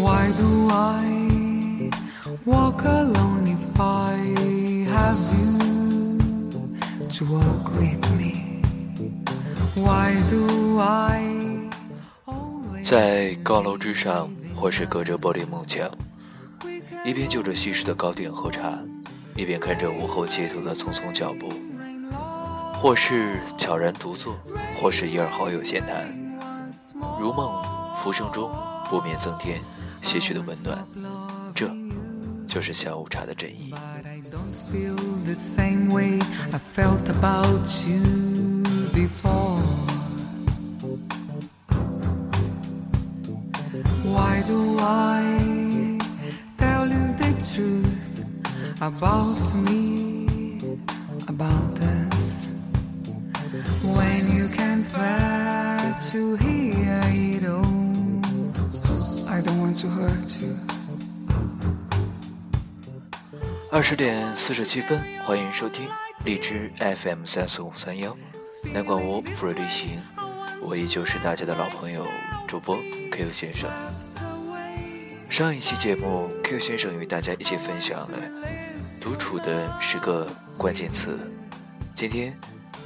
Why do I walk alone if I have you to walk with me? Why do I 在高楼之上，或是隔着玻璃幕墙，一边就着西式的糕点喝茶，一边看着午后街头的匆匆脚步，或是悄然独坐，或是一二好友闲谈，如梦浮生中不免增添些许的温暖。这就是下午茶的真意。But I don't feel the same way I 二十点四十七分，欢迎收听荔枝 FM 三四五三幺，南广屋富瑞旅行，我依旧是大家的老朋友主播 Q 先生。上一期节目，Q 先生与大家一起分享了独处的十个关键词。今天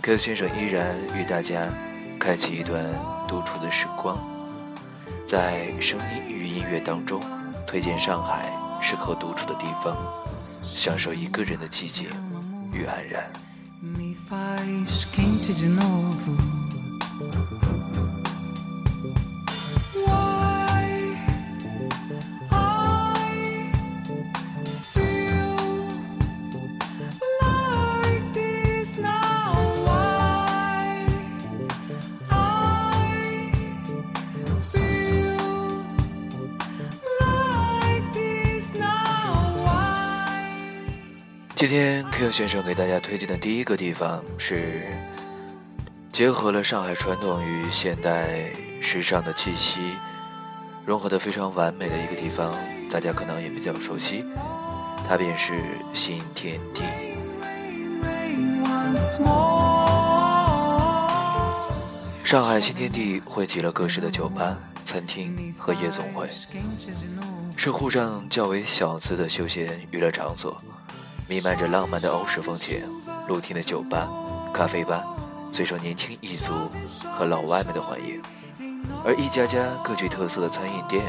，Q 先生依然与大家开启一段独处的时光，在声音与音乐当中推荐上海适合独处的地方。享受一个人的寂静与安然。今天 Q 先生给大家推荐的第一个地方是结合了上海传统与现代时尚的气息，融合的非常完美的一个地方，大家可能也比较熟悉，它便是新天地。上海新天地汇集了各式的酒吧、餐厅和夜总会，是沪上较为小资的休闲娱乐场所，弥漫着浪漫的欧式风情，露天的酒吧、咖啡吧最受年轻一族和老外们的欢迎，而一家家各具特色的餐饮店，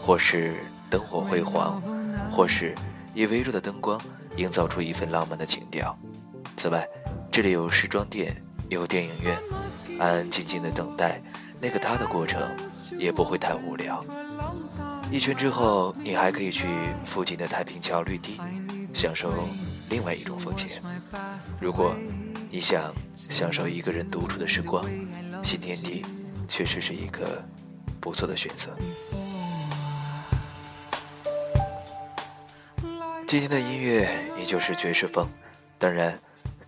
或是灯火辉煌，或是以微弱的灯光营造出一份浪漫的情调。此外，这里有时装店，有电影院，安安静静的等待那个他的过程，也不会太无聊。一圈之后，你还可以去附近的太平桥绿地，享受另外一种风情。如果你想享受一个人独处的时光，新天地确实是一个不错的选择。今天的音乐依旧是爵士风，当然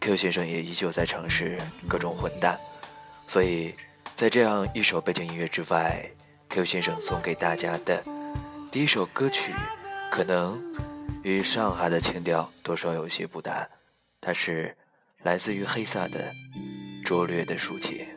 ，Q 先生也依旧在尝试各种混搭，所以在这样一首背景音乐之外，Q 先生送给大家的第一首歌曲，可能与上海的情调多少有些不搭，它是来自于黑萨的拙劣的抒情。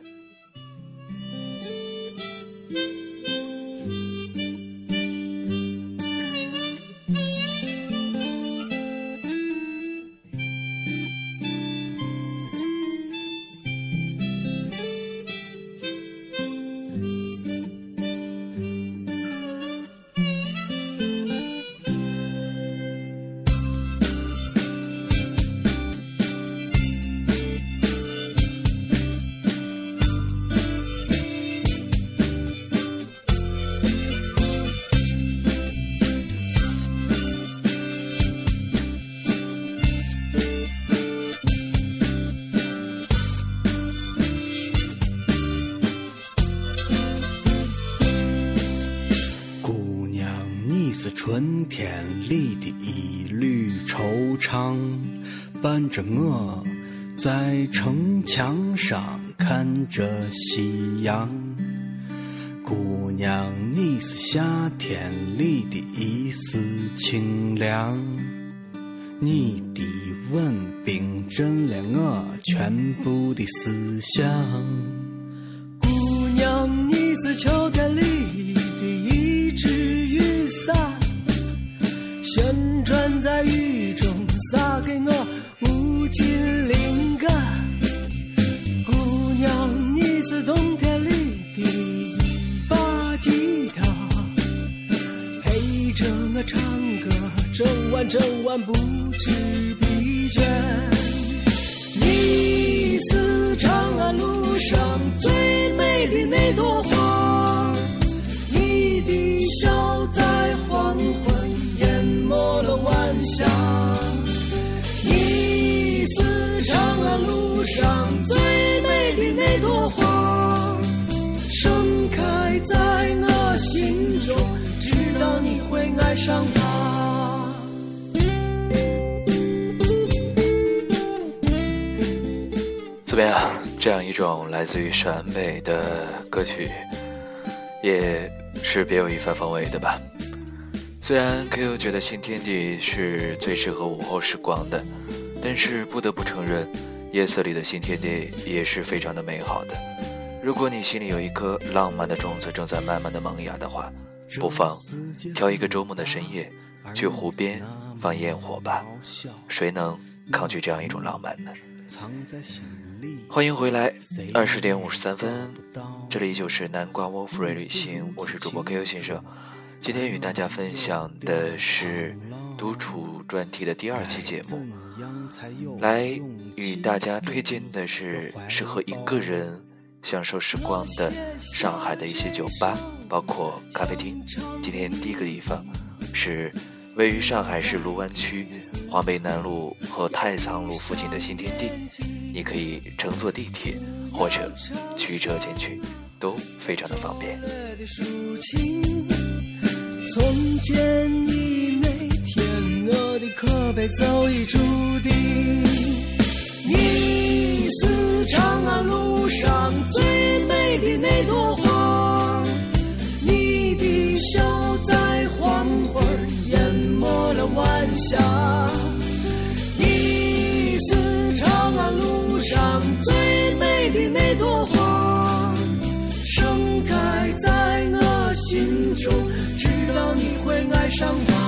天里的一缕惆怅，伴着我在城墙上看着夕阳。姑娘，你是夏天里的一丝清凉，你的吻冰镇了我全部的思想。上它。怎么样？这样一种来自于陕北的歌曲，也是别有一番风味的吧？虽然 Q 觉得《新天地》是最适合午后时光的，但是不得不承认，夜色里的新天地也是非常的美好的。如果你心里有一颗浪漫的种子正在慢慢的萌芽的话，不妨挑一个周末的深夜，去湖边放烟火吧。谁能抗拒这样一种浪漫呢？欢迎回来，二十点五十三分，这里就是南瓜窝福瑞旅行，我是主播 KU 先生。今天与大家分享的是独处专题的第二期节目，来与大家推荐的是适合一个人享受时光的上海的一些酒吧，包括咖啡厅。今天第一个地方是位于上海市卢湾区华北南路和太仓路附近的新天地，你可以乘坐地铁或者驱车前去，都非常的方便。从前你每天我的可悲早已注定。你是长安路上最美的那朵花，你的笑在黄昏淹没了晚霞。你是长安路上最美的那朵花，盛开在我心中。直到你会爱上我。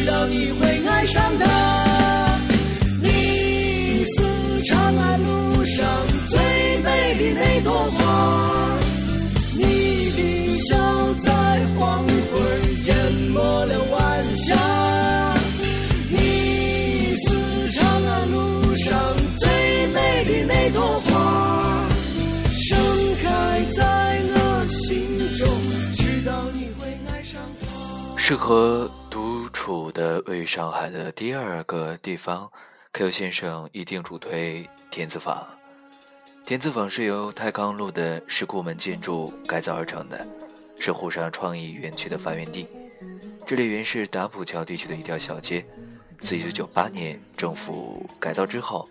直到你会爱上它。你是长安路上最美的那朵花，你的笑在黄昏淹没了晚霞。你是长安路上最美的那朵花，盛开在我心中，直到你会爱上它。适合处的位于上海的第二个地方，Q 先生一定主推田子坊。田子坊是由太康路的石库门建筑改造而成的，是沪上创意园区的发源地。这里原是打浦桥地区的一条小街，自1998年政府改造之后，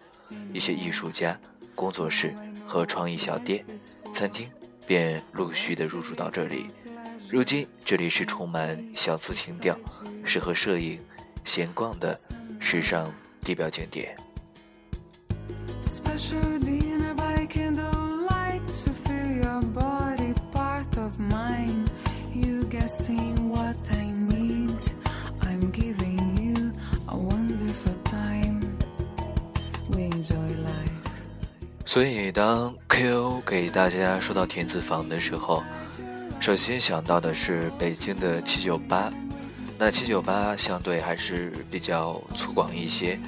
一些艺术家、工作室和创意小店、餐厅便陆续的入驻到这里。如今，这里是充满小资情调、适合摄影、闲逛的时尚地标景点。Special dinner by candlelight to feel your body part of mine. You guessing what I need? I'm giving you a wonderful time. We enjoy life. 所以，当 Q 给大家说到田子坊的时候，首先想到的是北京的七九八。那七九八相对还是比较粗犷一些，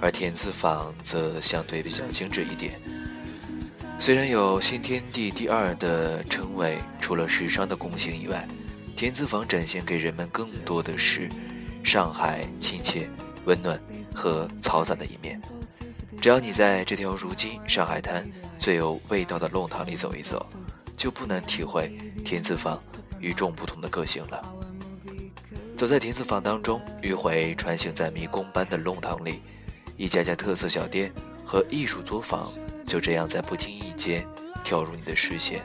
而田子坊则相对比较精致一点。虽然有“新天地第二”的称谓，除了时尚的共性以外，田子坊展现给人们更多的是上海亲切、温暖和嘈杂的一面。只要你在这条如今上海滩最有味道的弄堂里走一走，就不难体会田子坊与众不同的个性了。走在田子坊当中，迂回穿行在迷宫般的弄堂里，一家家特色小店和艺术作坊就这样在不经意间跳入你的视线。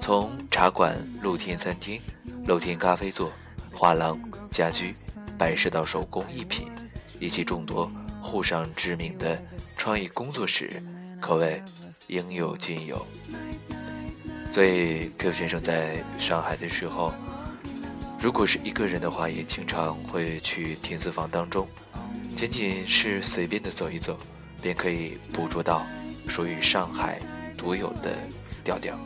从茶馆、露天餐厅、露天咖啡座、画廊、家居、摆设到手工艺品，以及众多沪上知名的创意工作室，可谓应有尽有。所以，Q 先生在上海的时候，如果是一个人的话，也经常会去田子坊当中，仅仅是随便的走一走，便可以捕捉到属于上海独有的调调。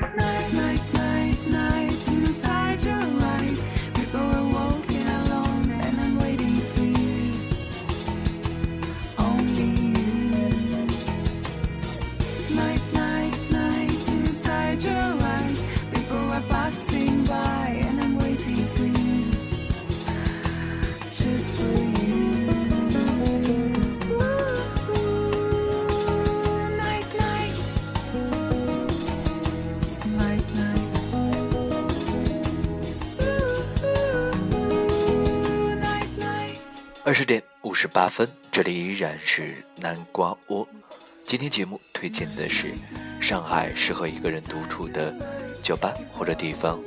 二十八分，这里依然是南瓜窝。今天节目推荐的是上海适合一个人独处的酒吧或者地方。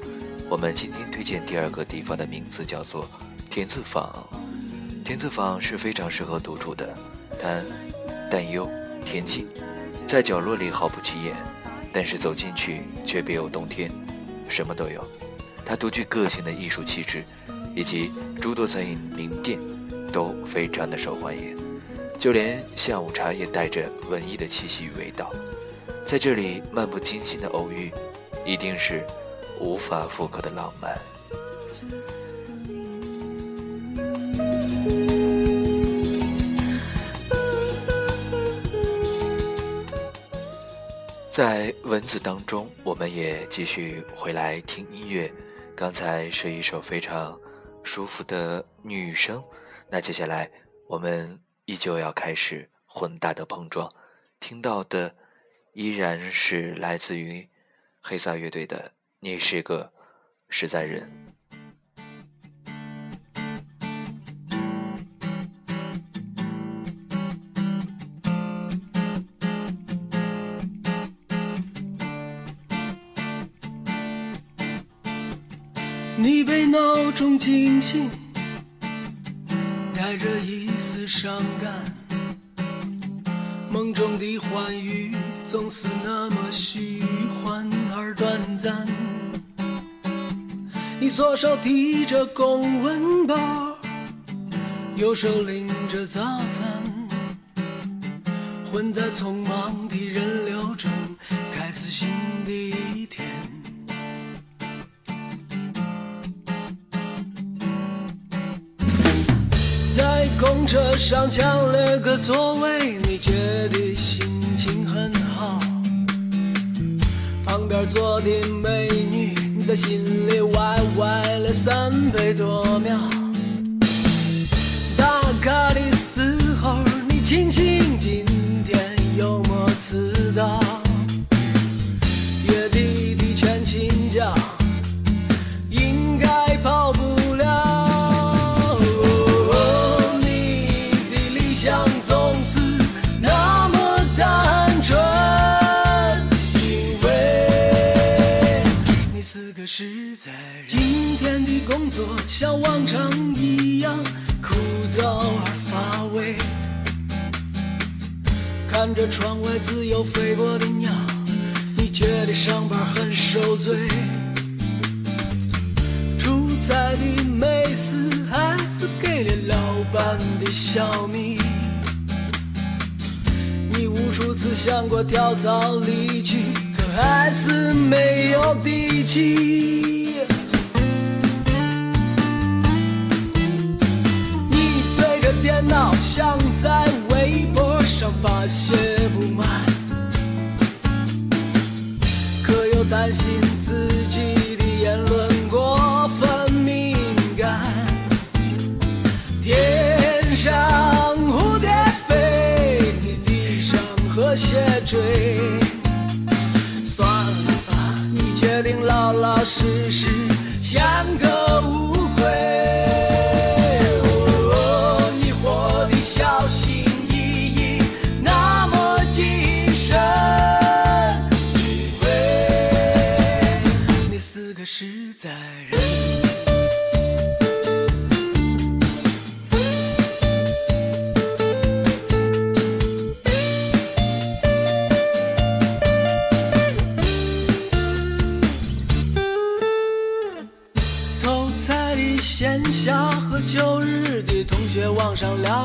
我们今天推荐第二个地方的名字叫做田字坊。田字坊是非常适合独处的，它淡幽恬静，在角落里毫不起眼，但是走进去却别有洞天，什么都有。它独具个性的艺术气质，以及诸多餐饮名店。都非常的受欢迎，就连下午茶也带着文艺的气息与味道。在这里漫不经心的偶遇，一定是无法复刻的浪漫。在文字当中，我们也继续回来听音乐。刚才是一首非常舒服的女声。那接下来，我们依旧要开始混搭的碰撞，听到的依然是来自于黑撒乐队的《你是个实在人》。你被闹钟惊醒。带着一丝伤感，梦中的欢愉总是那么虚幻而短暂。你左手提着公文包，右手拎着早餐，混在匆忙的人流中，开始新的一天。车上抢了个座位，你觉得心情很好。旁边坐的美女，你在心里歪歪了三百多秒。打卡的时候，你庆幸今天有没迟到。作像往常一样枯燥而乏味，看着窗外自由飞过的鸟，你觉得上班很受罪。出彩的美食还是给了老板的小米。你无数次想过跳槽离去，可还是没有底气。发泄不满，可又担心自己的言论过分敏感。天上蝴蝶飞，地上河蟹追。算了吧，你决定老老实实，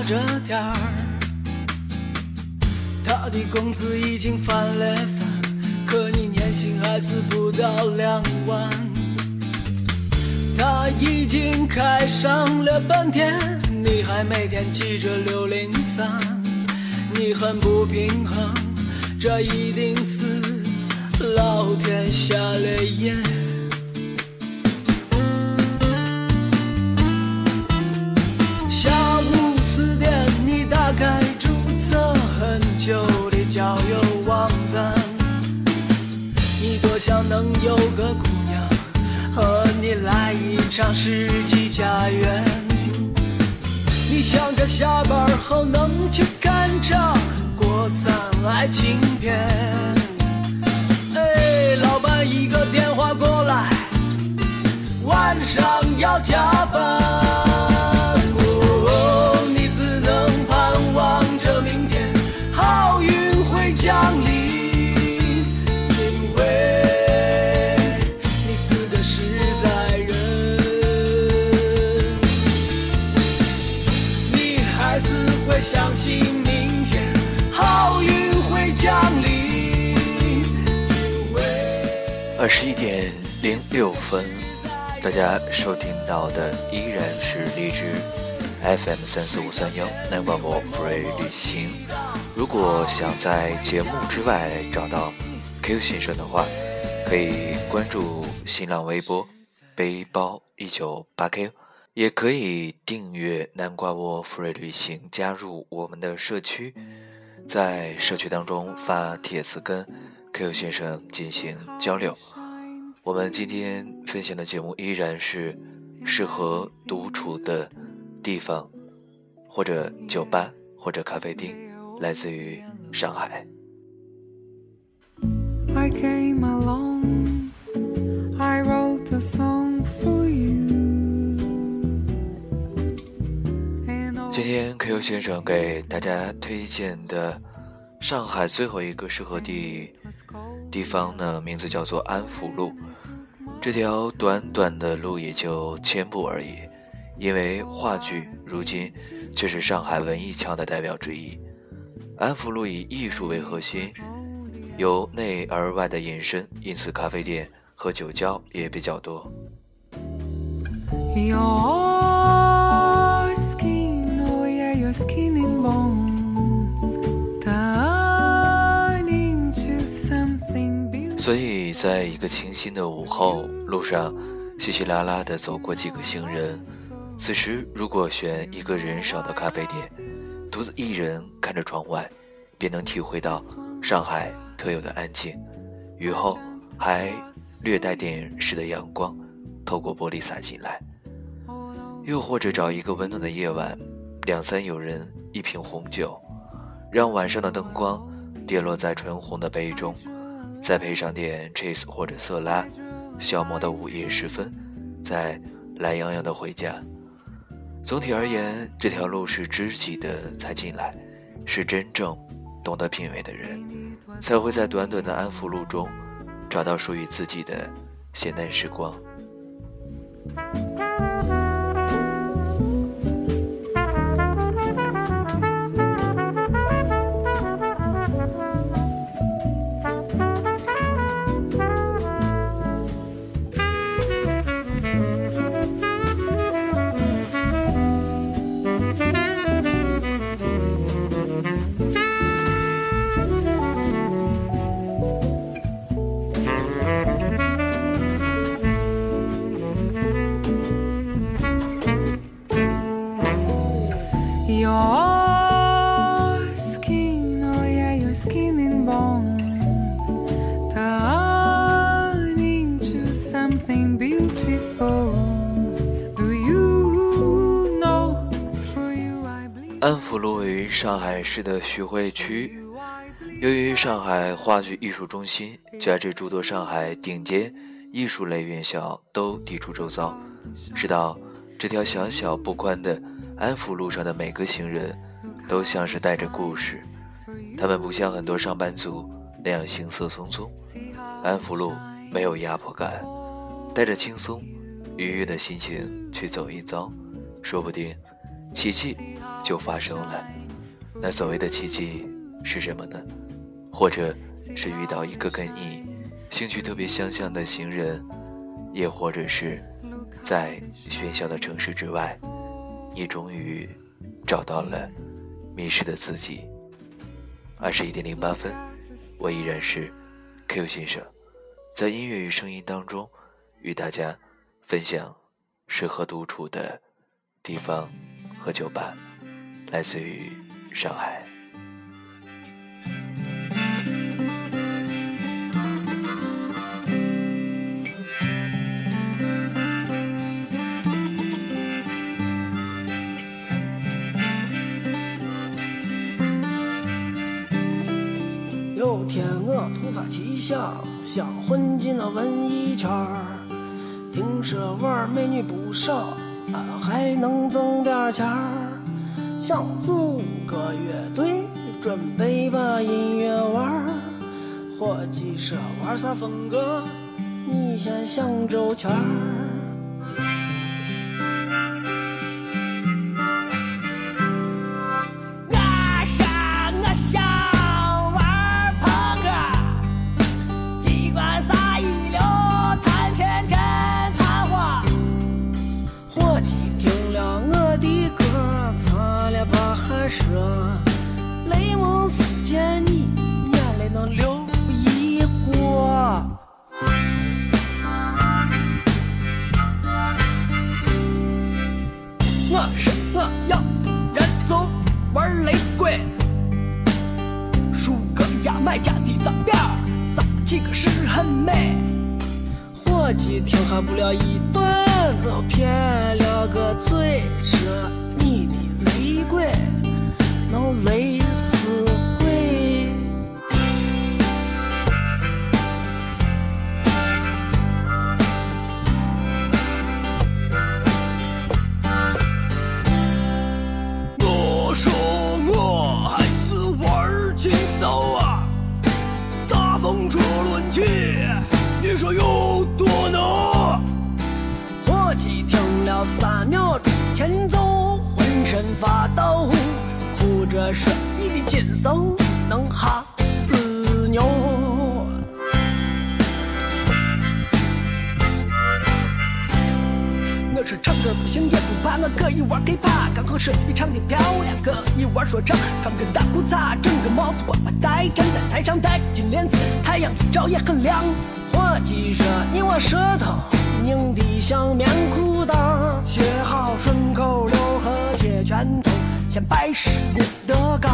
着点儿，他的工资已经翻了番，可你年薪还是不到两万。他已经开上了本田，你还每天骑着六零三，你很不平衡，这一定是老天瞎了眼。想能有个姑娘和你来一场世纪佳缘。你想着下班后能去看场国产爱情片。哎，老板一个电话过来，晚上要加班。零六分，大家收听到的依然是荔枝 FM 三四五三幺南瓜窝 Free 旅行。如果想在节目之外找到 Q 先生的话，可以关注新浪微博背包一九八 Q，也可以订阅南瓜窝 Free 旅行，加入我们的社区，在社区当中发帖子跟 Q 先生进行交流。我们今天分享的节目依然是适合独处的地方，或者酒吧，或者咖啡厅，来自于上海。I came along, I wrote a song for you. 今天 Q 先生给大家推荐的上海最后一个适合地.地方呢，名字叫做安福路。这条短短的路也就千步而已，因为话剧如今却是上海文艺腔的代表之一。安福路以艺术为核心，由内而外的延伸，因此咖啡店和酒窖也比较多。Your 所以，在一个清新的午后，路上稀稀拉拉地走过几个行人。此时，如果选一个人少的咖啡店，独自一人看着窗外，便能体会到上海特有的安静。雨后还略带点湿的阳光，透过玻璃洒进来。又或者找一个温暖的夜晚，两三友人，一瓶红酒，让晚上的灯光跌落在纯红的杯中。再配上点 cheese 或者色拉，消磨到午夜时分，再懒洋洋的回家。总体而言，这条路是知己的才进来，是真正懂得品味的人，才会在短短的安福路中，找到属于自己的闲淡时光。上海市的徐汇区。由于上海话剧艺术中心加之诸多上海顶尖艺术类院校都地处周遭，使到这条小小不宽的安福路上的每个行人，都像是带着故事。他们不像很多上班族那样行色匆匆，安福路没有压迫感，带着轻松、愉悦的心情去走一遭，说不定奇迹就发生了。那所谓的奇迹是什么呢？或者是遇到一个跟你兴趣特别相像的行人，也或者是在喧嚣的城市之外，你终于找到了迷失的自己。二十一点零八分，我依然是 Q 先生，在音乐与声音当中与大家分享适合独处的地方和酒吧，来自于上海。有天我突发奇想，想混进了文艺圈儿。听说玩美女不少，啊，还能挣点钱儿。想组个乐队，准备把音乐玩儿。伙计说玩啥风格，你先想周全伙计听还不了一顿，就撇了个嘴，说你的玫瑰能雷死鬼。我说我还是玩轻松啊，大风车轮起，你说有三秒钟前奏，浑身发抖，哭着说你的劲手能哈死牛。我是唱歌不行也不怕，我可以玩 hiphop，刚好是比唱的漂亮，可以玩说唱，穿个大裤衩，整个帽子瓜把戴，站在台上戴金链子，太阳一照也很亮。我记着你我舌头拧的像棉裤裆，学好顺口溜和铁拳头，先拜师郭德纲。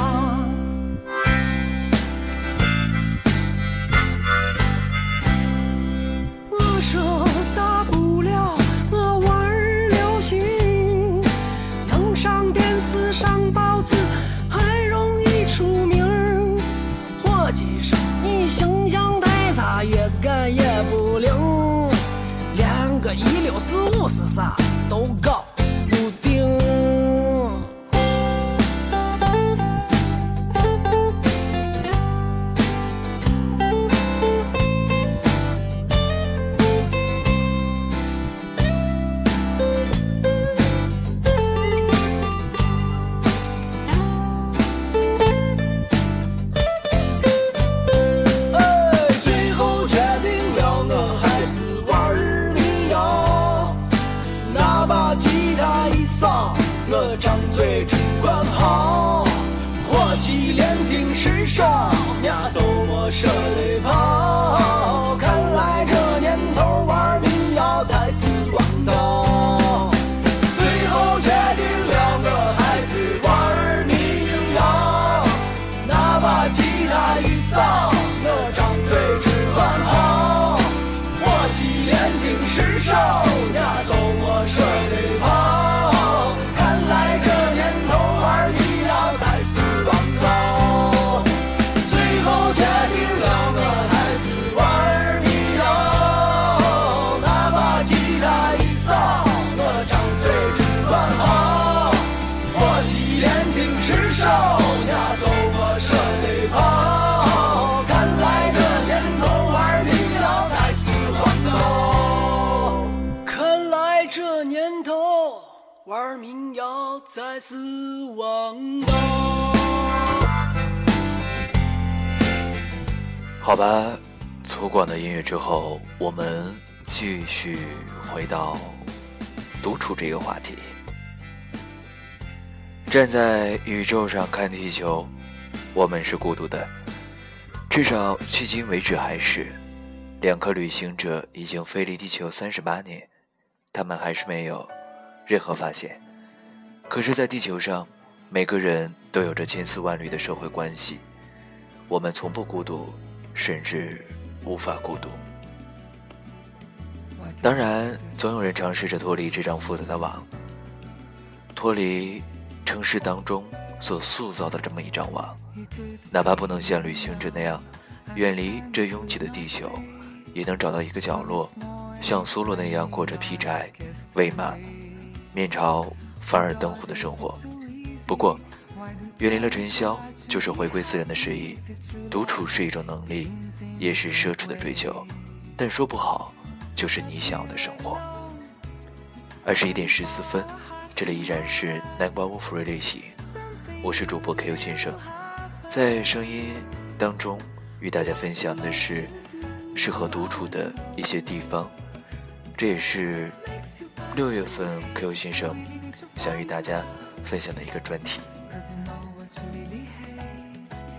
是啥都搞少，伢都没舍得命要在死亡岛。好吧，粗犷的音乐之后，我们继续回到独处这个话题。站在宇宙上看地球，我们是孤独的，至少迄今为止还是。两颗旅行者已经飞离地球三十八年，他们还是没有任何发现。可是，在地球上，每个人都有着千丝万缕的社会关系，我们从不孤独，甚至无法孤独。当然，总有人尝试着脱离这张复杂的网，脱离城市当中所塑造的这么一张网，哪怕不能像旅行者那样远离这拥挤的地球。也能找到一个角落，像苏洛那样过着劈柴、喂马、面朝反而灯火的生活。不过，远离了尘嚣，就是回归自然的诗意。独处是一种能力，也是奢侈的追求。但说不好，就是你想要的生活。二十一点十四分，这里依然是南瓜屋福瑞类型，我是主播 Q 先生，在声音当中与大家分享的是。适合独处的一些地方，这也是六月份 Q 先生想与大家分享的一个专题。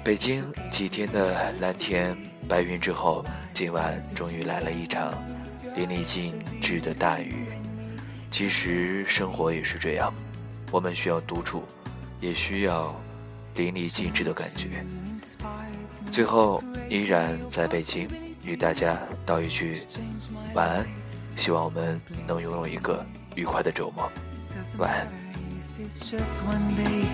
北京几天的蓝天白云之后，今晚终于来了一场淋漓尽致的大雨。其实生活也是这样，我们需要独处，也需要淋漓尽致的感觉。最后，依然在北京。与大家道一句晚安，希望我们能拥有一个愉快的周末。Go if It's just one day,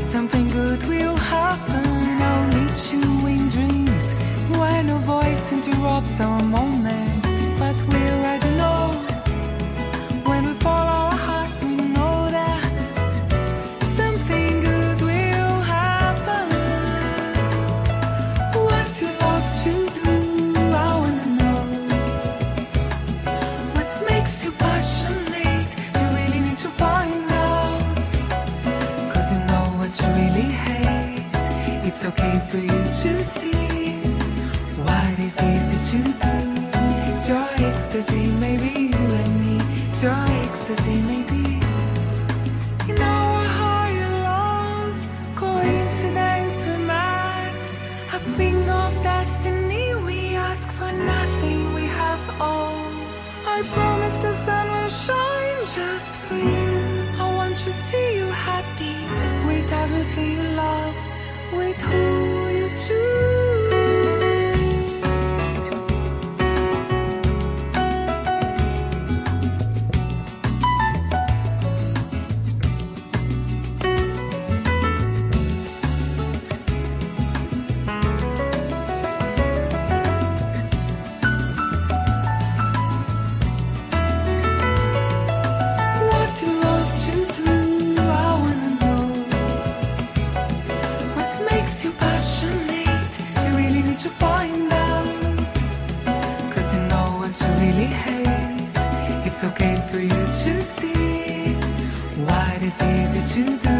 something good will happen. I'll meet you in dreams when a voice interrupts our moment. Okay for you to see what is easy to do. It's your ecstasy, maybe you and me. It's your ecstasy, maybe. You know how you love coincidence we met. A thing of destiny, we ask for nothing, we have all. I promise the sun will shine just for you. I want to see you happy with everything you love 回头又驻。to do.